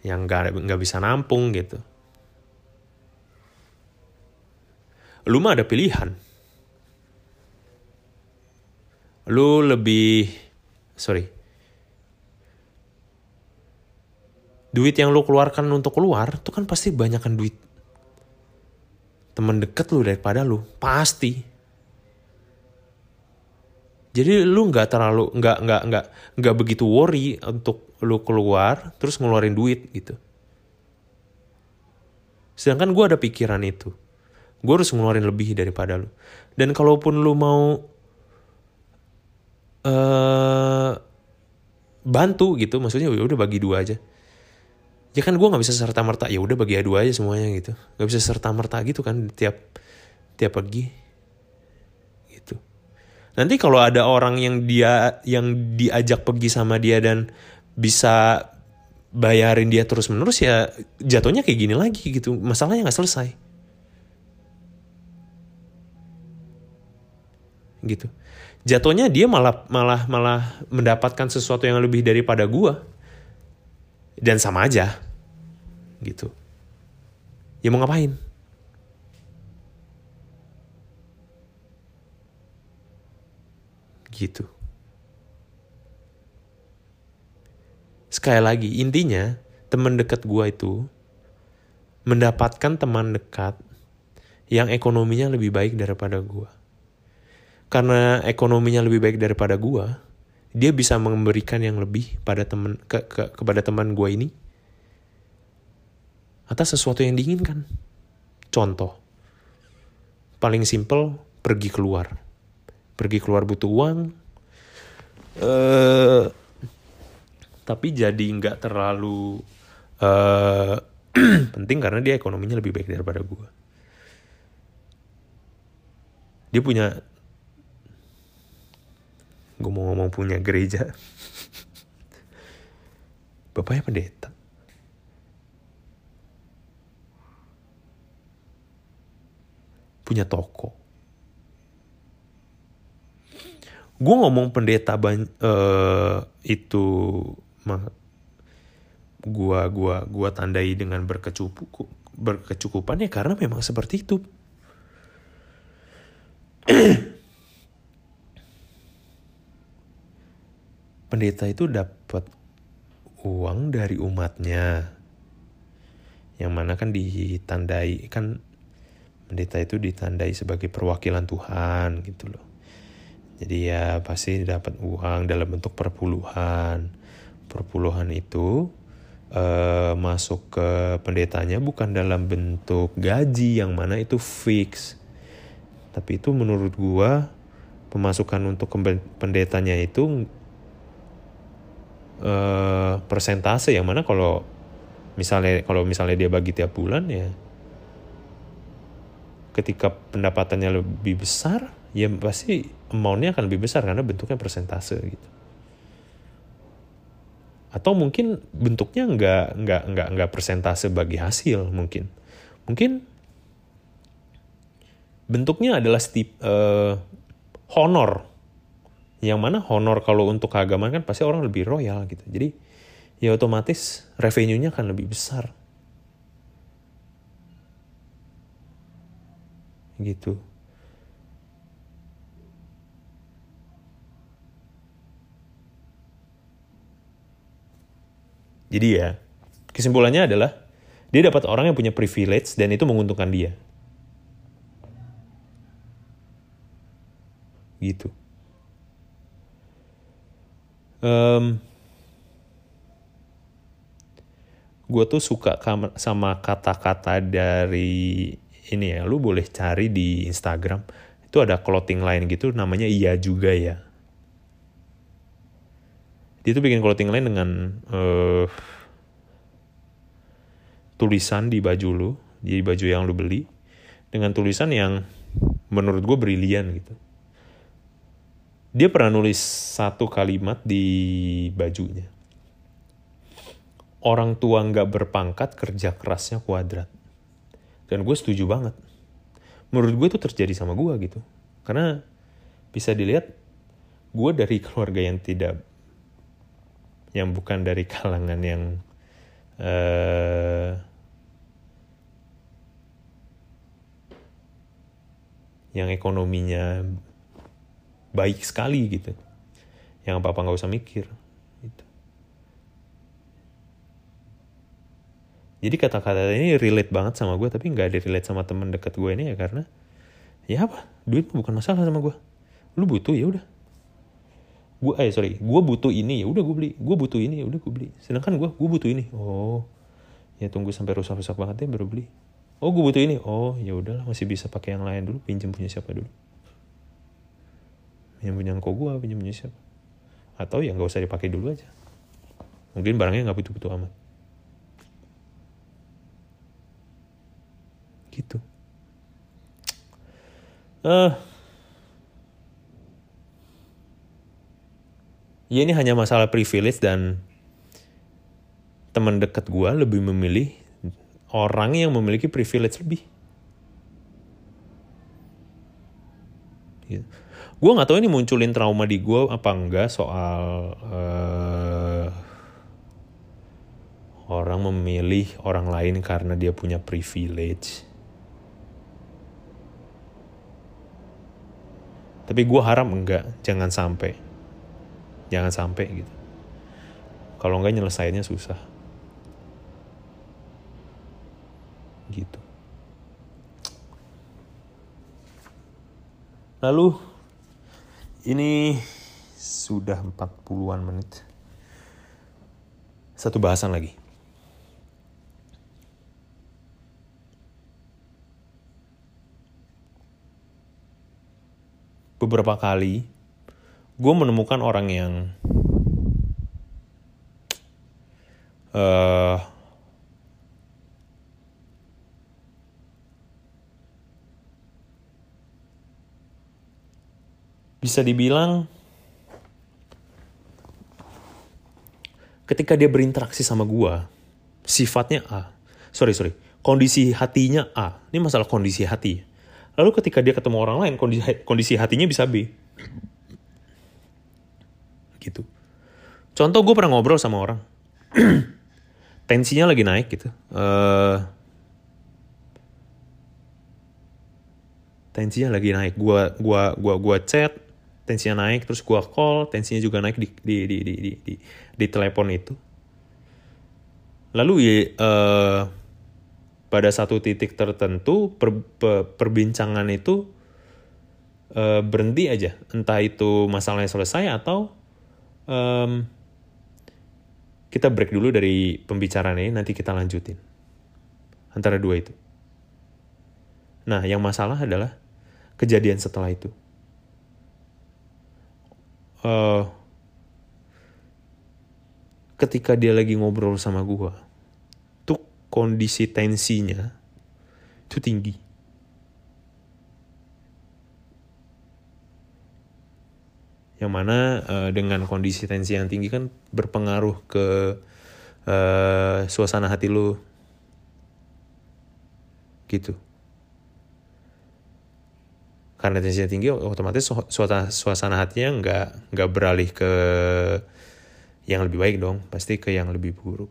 yang gak, gak bisa nampung gitu. Lu mah ada pilihan. Lu lebih sorry. Duit yang lu keluarkan untuk keluar itu kan pasti banyakkan duit teman deket lu daripada lu pasti jadi lu nggak terlalu nggak nggak nggak nggak begitu worry untuk lu keluar terus ngeluarin duit gitu. Sedangkan gue ada pikiran itu. Gue harus ngeluarin lebih daripada lu. Dan kalaupun lu mau uh, bantu gitu maksudnya ya udah bagi dua aja. Ya kan gue nggak bisa serta merta ya udah bagi adu aja semuanya gitu. Nggak bisa serta merta gitu kan tiap tiap pagi nanti kalau ada orang yang dia yang diajak pergi sama dia dan bisa bayarin dia terus menerus ya jatuhnya kayak gini lagi gitu. Masalahnya nggak selesai. Gitu. Jatuhnya dia malah malah malah mendapatkan sesuatu yang lebih daripada gua. Dan sama aja. Gitu. Ya mau ngapain gitu. Sekali lagi intinya teman dekat gua itu mendapatkan teman dekat yang ekonominya lebih baik daripada gua. Karena ekonominya lebih baik daripada gua dia bisa memberikan yang lebih pada teman ke, ke, kepada teman gue ini atas sesuatu yang diinginkan. Contoh, paling simple pergi keluar, pergi keluar butuh uang, uh, tapi jadi nggak terlalu uh, penting karena dia ekonominya lebih baik daripada gue. Dia punya gue mau ngomong punya gereja. Bapaknya pendeta. Punya toko gue ngomong pendeta ban uh, itu mah gua gua gua tandai dengan berkecukup berkecukupan ya karena memang seperti itu. Pendeta itu dapat uang dari umatnya. Yang mana kan ditandai kan pendeta itu ditandai sebagai perwakilan Tuhan gitu loh jadi ya pasti dapat uang dalam bentuk perpuluhan. Perpuluhan itu uh, masuk ke pendetanya bukan dalam bentuk gaji yang mana itu fix. Tapi itu menurut gua pemasukan untuk pendetanya itu uh, persentase yang mana kalau misalnya kalau misalnya dia bagi tiap bulan ya ketika pendapatannya lebih besar ya pasti amountnya akan lebih besar karena bentuknya persentase gitu atau mungkin bentuknya nggak nggak nggak nggak persentase bagi hasil mungkin mungkin bentuknya adalah stip, uh, honor yang mana honor kalau untuk keagamaan kan pasti orang lebih royal gitu. Jadi ya otomatis revenue-nya akan lebih besar. Gitu. Jadi ya, kesimpulannya adalah dia dapat orang yang punya privilege dan itu menguntungkan dia. Gitu. Um, gue tuh suka sama kata-kata dari ini ya lu boleh cari di Instagram. Itu ada clothing line gitu namanya iya juga ya dia tuh bikin clothing line dengan uh, tulisan di baju lu di baju yang lu beli dengan tulisan yang menurut gue brilian gitu. Dia pernah nulis satu kalimat di bajunya. Orang tua nggak berpangkat kerja kerasnya kuadrat. Dan gue setuju banget. Menurut gue itu terjadi sama gue gitu. Karena bisa dilihat gue dari keluarga yang tidak yang bukan dari kalangan yang uh, yang ekonominya baik sekali gitu. Yang apa apa nggak usah mikir gitu. jadi kata-kata ini relate banget sama gue tapi nggak ada relate sama temen deket gue ini ya karena ya apa? Duit bukan masalah sama gue lu butuh ya udah gue eh sorry. Gue butuh ini ya udah gue beli. Gue butuh ini ya udah gue beli. Sedangkan gue gue butuh ini. Oh. Ya tunggu sampai rusak-rusak banget ya baru beli. Oh gue butuh ini. Oh ya udahlah masih bisa pakai yang lain dulu. Pinjam punya siapa dulu? Pinjam punya kok gue pinjam punya siapa? Atau ya nggak usah dipakai dulu aja. Mungkin barangnya nggak butuh-butuh amat. Gitu. Eh uh, ya ini hanya masalah privilege dan teman dekat gue lebih memilih orang yang memiliki privilege lebih. Gitu. Gue nggak tahu ini munculin trauma di gue apa enggak soal uh, orang memilih orang lain karena dia punya privilege. Tapi gue harap enggak, jangan sampai. Jangan sampai gitu. Kalau enggak nyelesainnya susah. Gitu. Lalu ini sudah 40-an menit. Satu bahasan lagi. beberapa kali gue menemukan orang yang uh, bisa dibilang ketika dia berinteraksi sama gue sifatnya A. Sorry sorry. Kondisi hatinya A. Ini masalah kondisi hati. Lalu ketika dia ketemu orang lain, kondisi, kondisi hatinya bisa B. Gitu. Contoh gue pernah ngobrol sama orang. Tensinya lagi naik gitu. Uh, tensinya lagi naik. Gua gua gua gua chat, tensinya naik, terus gua call, tensinya juga naik di di di di di, di, di telepon itu. Lalu ya uh, pada satu titik tertentu per, per, perbincangan itu e, berhenti aja entah itu masalahnya selesai atau um, kita break dulu dari pembicaraan ini nanti kita lanjutin. Antara dua itu. Nah yang masalah adalah kejadian setelah itu. Uh, ketika dia lagi ngobrol sama gue kondisi tensinya itu tinggi. Yang mana uh, dengan kondisi tensi yang tinggi kan berpengaruh ke uh, suasana hati lu. Gitu. Karena tensinya tinggi otomatis suasana, suasana hatinya nggak nggak beralih ke yang lebih baik dong, pasti ke yang lebih buruk.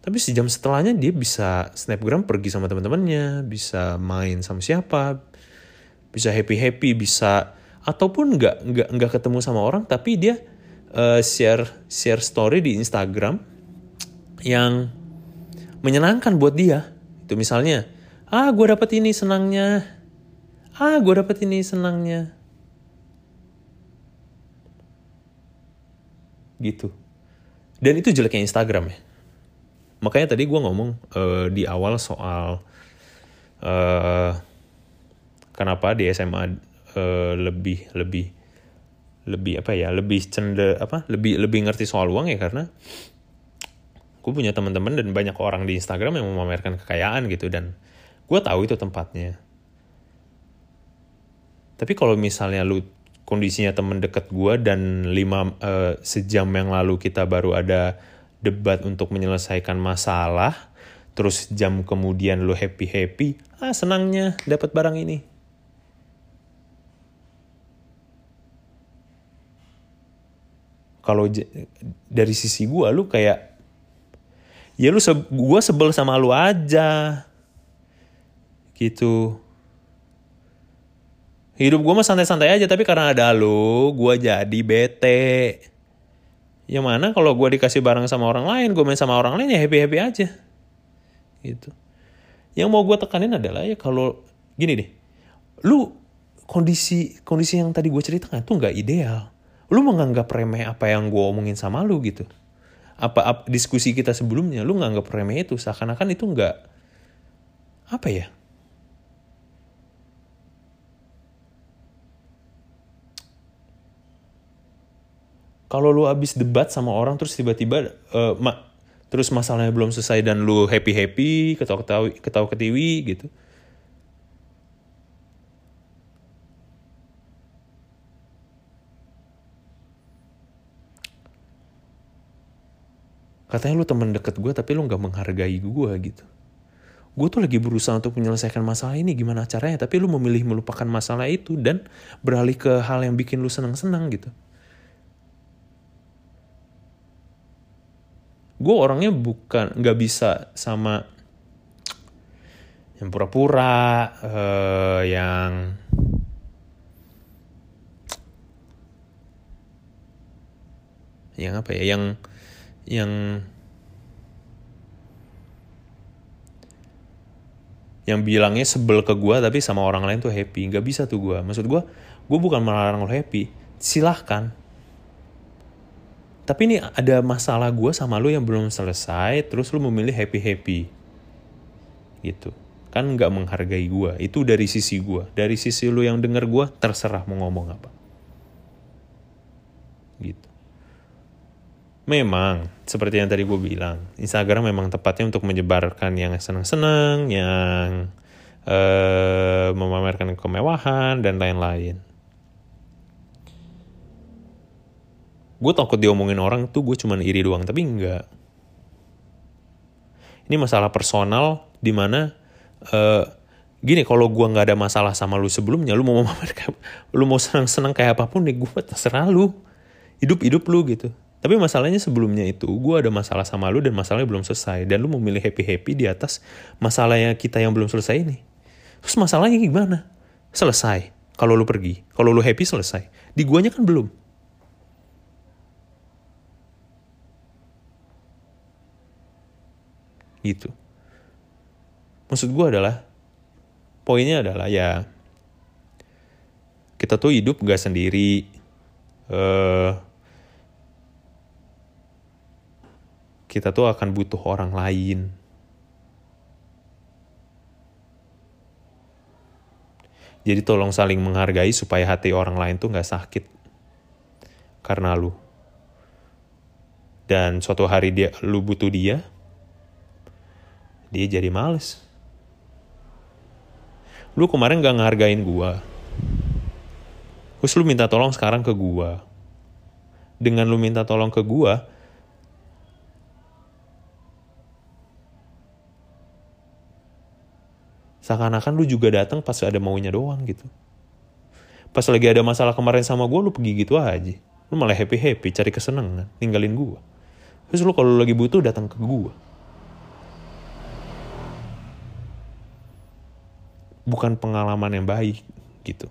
Tapi sejam setelahnya dia bisa snapgram pergi sama teman-temannya, bisa main sama siapa, bisa happy happy, bisa ataupun nggak nggak nggak ketemu sama orang tapi dia uh, share share story di Instagram yang menyenangkan buat dia. Itu misalnya, ah gue dapet ini senangnya, ah gue dapet ini senangnya, gitu. Dan itu jeleknya Instagram ya makanya tadi gue ngomong uh, di awal soal uh, kenapa di SMA lebih lebih lebih apa ya lebih cende apa lebih lebih ngerti soal uang ya karena gue punya teman-teman dan banyak orang di Instagram yang memamerkan kekayaan gitu dan gue tahu itu tempatnya. Tapi kalau misalnya lu kondisinya temen deket gue dan lima uh, sejam yang lalu kita baru ada debat untuk menyelesaikan masalah terus jam kemudian lu happy happy ah senangnya dapat barang ini kalau dari sisi gue lu kayak ya lu se gue sebel sama lu aja. Gitu. Hidup gue mah santai-santai aja tapi karena ada lu gue jadi bete. Yang mana kalau gue dikasih barang sama orang lain gue main sama orang lain ya happy happy aja. Gitu. Yang mau gue tekanin adalah ya kalau gini deh. Lu kondisi kondisi yang tadi gue ceritakan tuh nggak ideal lu menganggap remeh apa yang gue omongin sama lu gitu. Apa, apa diskusi kita sebelumnya lu nganggap remeh itu seakan-akan itu nggak apa ya? Kalau lu habis debat sama orang terus tiba-tiba uh, ma terus masalahnya belum selesai dan lu happy happy ketawa ketawa ketawa ketiwi gitu katanya lu temen deket gue tapi lu nggak menghargai gue gitu. Gue tuh lagi berusaha untuk menyelesaikan masalah ini gimana caranya tapi lu memilih melupakan masalah itu dan beralih ke hal yang bikin lu senang-senang gitu. Gue orangnya bukan nggak bisa sama yang pura-pura uh, yang yang apa ya yang yang yang bilangnya sebel ke gue tapi sama orang lain tuh happy. Nggak bisa tuh gue maksud gue gue bukan melarang lo happy. Silahkan. Tapi ini ada masalah gue sama lo yang belum selesai terus lo memilih happy happy gitu. Kan nggak menghargai gue itu dari sisi gue dari sisi lo yang denger gue terserah mau ngomong apa. Gitu Memang, seperti yang tadi gue bilang, Instagram memang tepatnya untuk menyebarkan yang senang-senang, yang uh, memamerkan kemewahan, dan lain-lain. Gue takut diomongin orang tuh gue cuman iri doang, tapi enggak. Ini masalah personal di mana uh, gini kalau gue nggak ada masalah sama lu sebelumnya lu mau memamerkan lu mau senang-senang kayak apa pun nih gue terserah lu hidup hidup lu gitu tapi masalahnya sebelumnya itu gue ada masalah sama lu dan masalahnya belum selesai dan lu memilih happy happy di atas masalahnya kita yang belum selesai ini. Terus masalahnya gimana? Selesai. Kalau lu pergi, kalau lu happy selesai. Di guanya kan belum. Gitu. Maksud gue adalah poinnya adalah ya kita tuh hidup gak sendiri. Uh, kita tuh akan butuh orang lain. Jadi tolong saling menghargai supaya hati orang lain tuh gak sakit. Karena lu. Dan suatu hari dia lu butuh dia, dia jadi males. Lu kemarin gak ngehargain gua. Terus lu minta tolong sekarang ke gua. Dengan lu minta tolong ke gua, seakan-akan lu juga datang pas ada maunya doang gitu. Pas lagi ada masalah kemarin sama gue lu pergi gitu aja. Lu malah happy happy cari kesenangan ninggalin gue terus lu kalau lagi butuh datang ke gue bukan pengalaman yang baik gitu.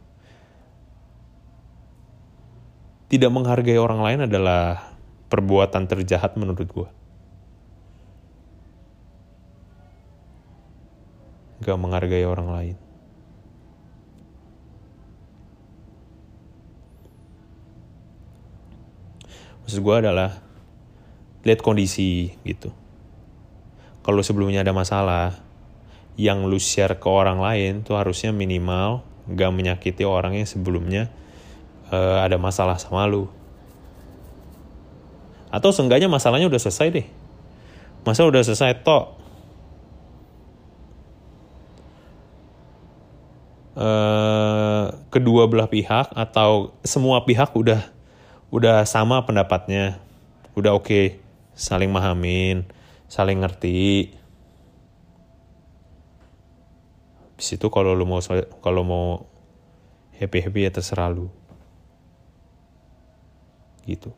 Tidak menghargai orang lain adalah perbuatan terjahat menurut gue gak menghargai orang lain. Maksud gue adalah lihat kondisi gitu. Kalau sebelumnya ada masalah, yang lu share ke orang lain tuh harusnya minimal gak menyakiti orang yang sebelumnya uh, ada masalah sama lu atau seenggaknya masalahnya udah selesai deh masa udah selesai tok uh, kedua belah pihak atau semua pihak udah udah sama pendapatnya udah oke okay, saling mahamin saling ngerti Habis itu kalau lu mau kalau mau happy happy ya terserah lu. Gitu.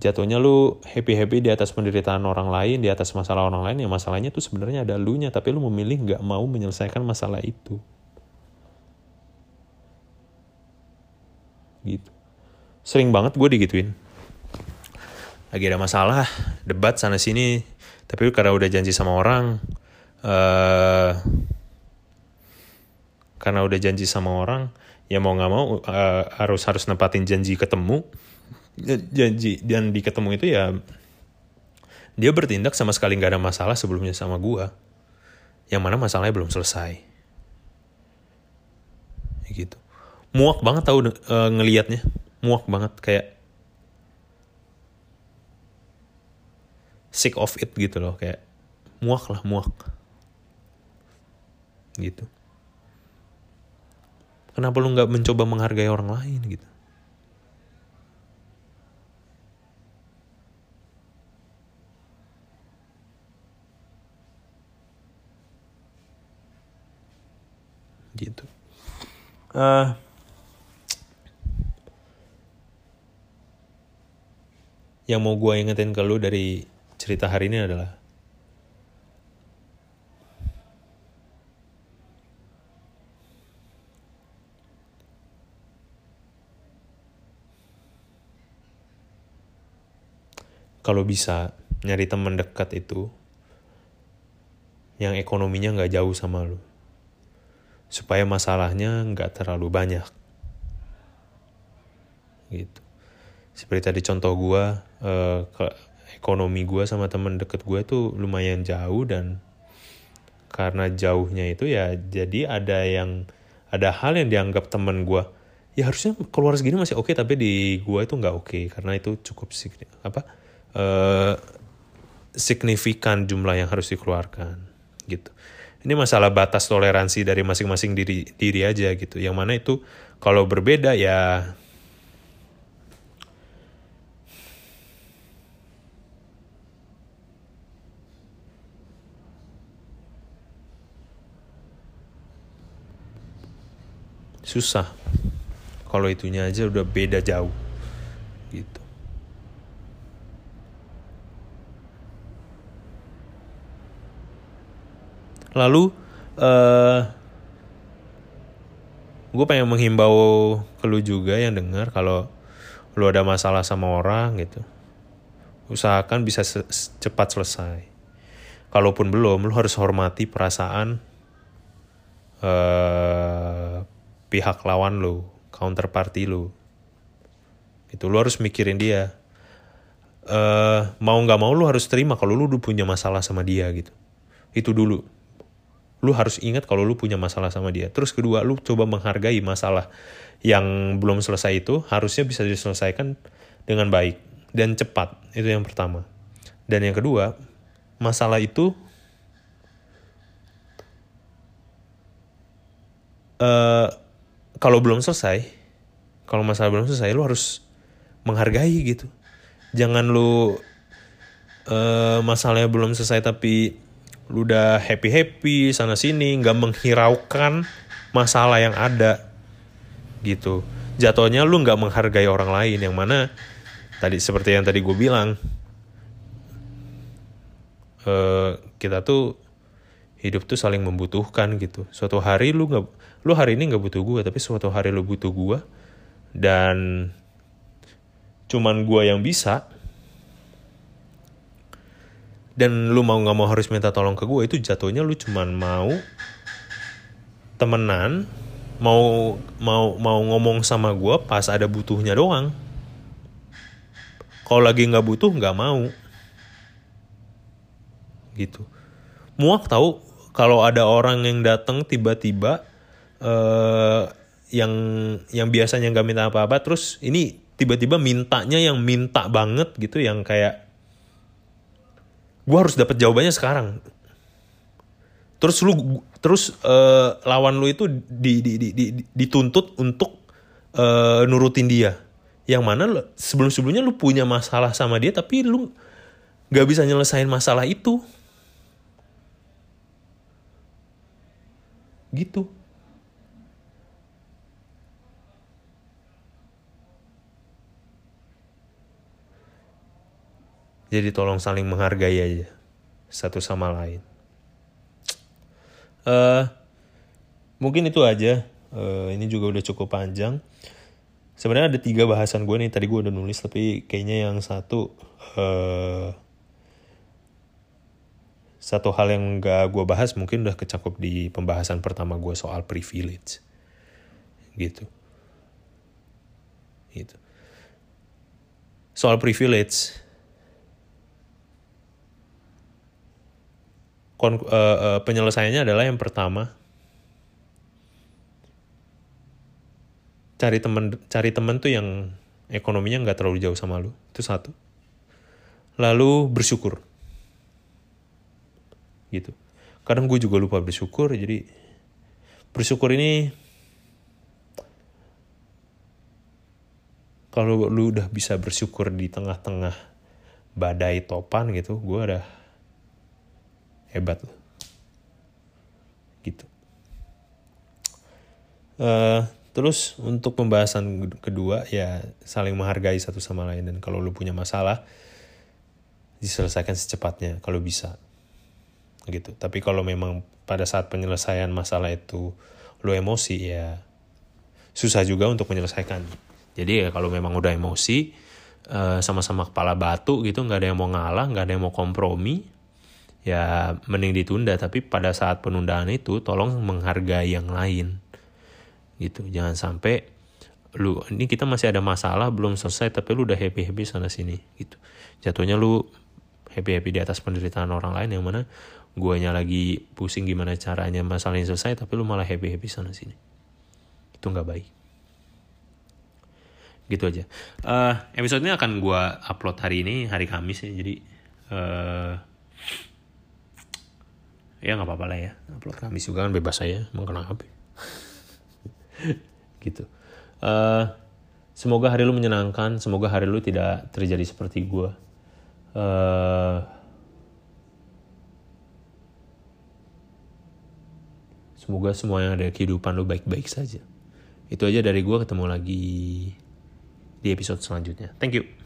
Jatuhnya lu happy happy di atas penderitaan orang lain, di atas masalah orang lain ya masalahnya tuh sebenarnya ada lu nya tapi lu memilih nggak mau menyelesaikan masalah itu. Gitu. Sering banget gue digituin. Lagi ada masalah, debat sana sini, tapi karena udah janji sama orang, uh, karena udah janji sama orang ya mau nggak mau uh, harus harus nempatin janji ketemu janji dan di ketemu itu ya dia bertindak sama sekali nggak ada masalah sebelumnya sama gua. Yang mana masalahnya belum selesai. Gitu. Muak banget tau uh, ngelihatnya muak banget kayak sick of it gitu loh kayak muak lah muak. Gitu. Kenapa lu nggak mencoba menghargai orang lain gitu gitu. Uh, yang mau gue ingetin ke lu dari cerita hari ini adalah kalau bisa nyari teman dekat itu yang ekonominya nggak jauh sama lu supaya masalahnya nggak terlalu banyak gitu seperti tadi contoh gue eh, ekonomi gue sama teman deket gue tuh lumayan jauh dan karena jauhnya itu ya jadi ada yang ada hal yang dianggap teman gue ya harusnya keluar segini masih oke okay, tapi di gue itu nggak oke okay, karena itu cukup apa uh, signifikan jumlah yang harus dikeluarkan gitu. Ini masalah batas toleransi dari masing-masing diri diri aja gitu. Yang mana itu kalau berbeda ya susah. Kalau itunya aja udah beda jauh gitu. Lalu uh, gue pengen menghimbau ke lu juga yang dengar kalau lu ada masalah sama orang gitu. Usahakan bisa cepat selesai. Kalaupun belum, lu harus hormati perasaan uh, pihak lawan lu, counterparty lu. Itu lu harus mikirin dia. Uh, mau nggak mau lu harus terima kalau lu udah punya masalah sama dia gitu. Itu dulu lu harus ingat kalau lu punya masalah sama dia. Terus kedua, lu coba menghargai masalah yang belum selesai itu harusnya bisa diselesaikan dengan baik dan cepat. Itu yang pertama. Dan yang kedua, masalah itu uh, kalau belum selesai, kalau masalah belum selesai, lu harus menghargai gitu. Jangan lu uh, masalahnya belum selesai tapi lu udah happy happy sana sini nggak menghiraukan masalah yang ada gitu. Jatuhnya lu nggak menghargai orang lain yang mana tadi seperti yang tadi gue bilang uh, kita tuh hidup tuh saling membutuhkan gitu. Suatu hari lu nggak lu hari ini nggak butuh gue tapi suatu hari lu butuh gue dan cuman gue yang bisa dan lu mau nggak mau harus minta tolong ke gue itu jatuhnya lu cuman mau temenan mau mau mau ngomong sama gue pas ada butuhnya doang. Kalau lagi nggak butuh nggak mau. Gitu. Muak tahu kalau ada orang yang datang tiba-tiba eh yang yang biasanya nggak minta apa-apa terus ini tiba-tiba mintanya yang minta banget gitu yang kayak gue harus dapat jawabannya sekarang. Terus lu terus eh, lawan lu itu di, di, di, di- dituntut untuk eh, nurutin dia. Yang mana lu- sebelum-sebelumnya lu punya masalah sama dia tapi lu nggak bisa nyelesain masalah itu. Gitu jadi tolong saling menghargai aja satu sama lain. Eh mungkin itu aja. Eh, ini juga udah cukup panjang. Sebenarnya ada tiga bahasan gue nih tadi gue udah nulis tapi kayaknya yang satu eh satu hal yang gak gue bahas mungkin udah kecakup di pembahasan pertama gue soal privilege. Gitu. Gitu. Soal privilege kon- eh, eh, penyelesaiannya adalah yang pertama. Cari temen cari temen tuh yang ekonominya nggak terlalu jauh sama lu. Itu satu. Lalu bersyukur. Gitu. Kadang gue juga lupa bersyukur jadi bersyukur ini kalau lu udah bisa bersyukur di tengah-tengah badai topan gitu gue udah hebat loh gitu. Eh, terus untuk pembahasan kedua ya saling menghargai satu sama lain. Dan kalau lu punya masalah diselesaikan secepatnya kalau bisa. Gitu. Tapi kalau memang pada saat penyelesaian masalah itu lu emosi ya susah juga untuk menyelesaikan. Jadi ya kalau memang udah emosi eh, sama-sama kepala batu gitu nggak ada yang mau ngalah nggak ada yang mau kompromi ya mending ditunda tapi pada saat penundaan itu tolong menghargai yang lain. Gitu jangan sampai lu ini kita masih ada masalah belum selesai tapi lu udah happy happy sana sini gitu. Jatuhnya lu happy happy di atas penderitaan orang lain yang mana guanya lagi pusing gimana caranya masalahnya selesai tapi lu malah happy happy sana sini. Itu nggak baik. Gitu aja. Eh episode ini akan gua upload hari ini hari Kamis ya jadi eh ya nggak apa-apa lah ya. Upload. Kamis juga kan bebas saya mau kenapa gitu. Eh semoga hari lu menyenangkan semoga hari lu tidak terjadi seperti gue eh semoga semua yang ada kehidupan lu baik-baik saja. Itu aja dari gue ketemu lagi di episode selanjutnya. Thank you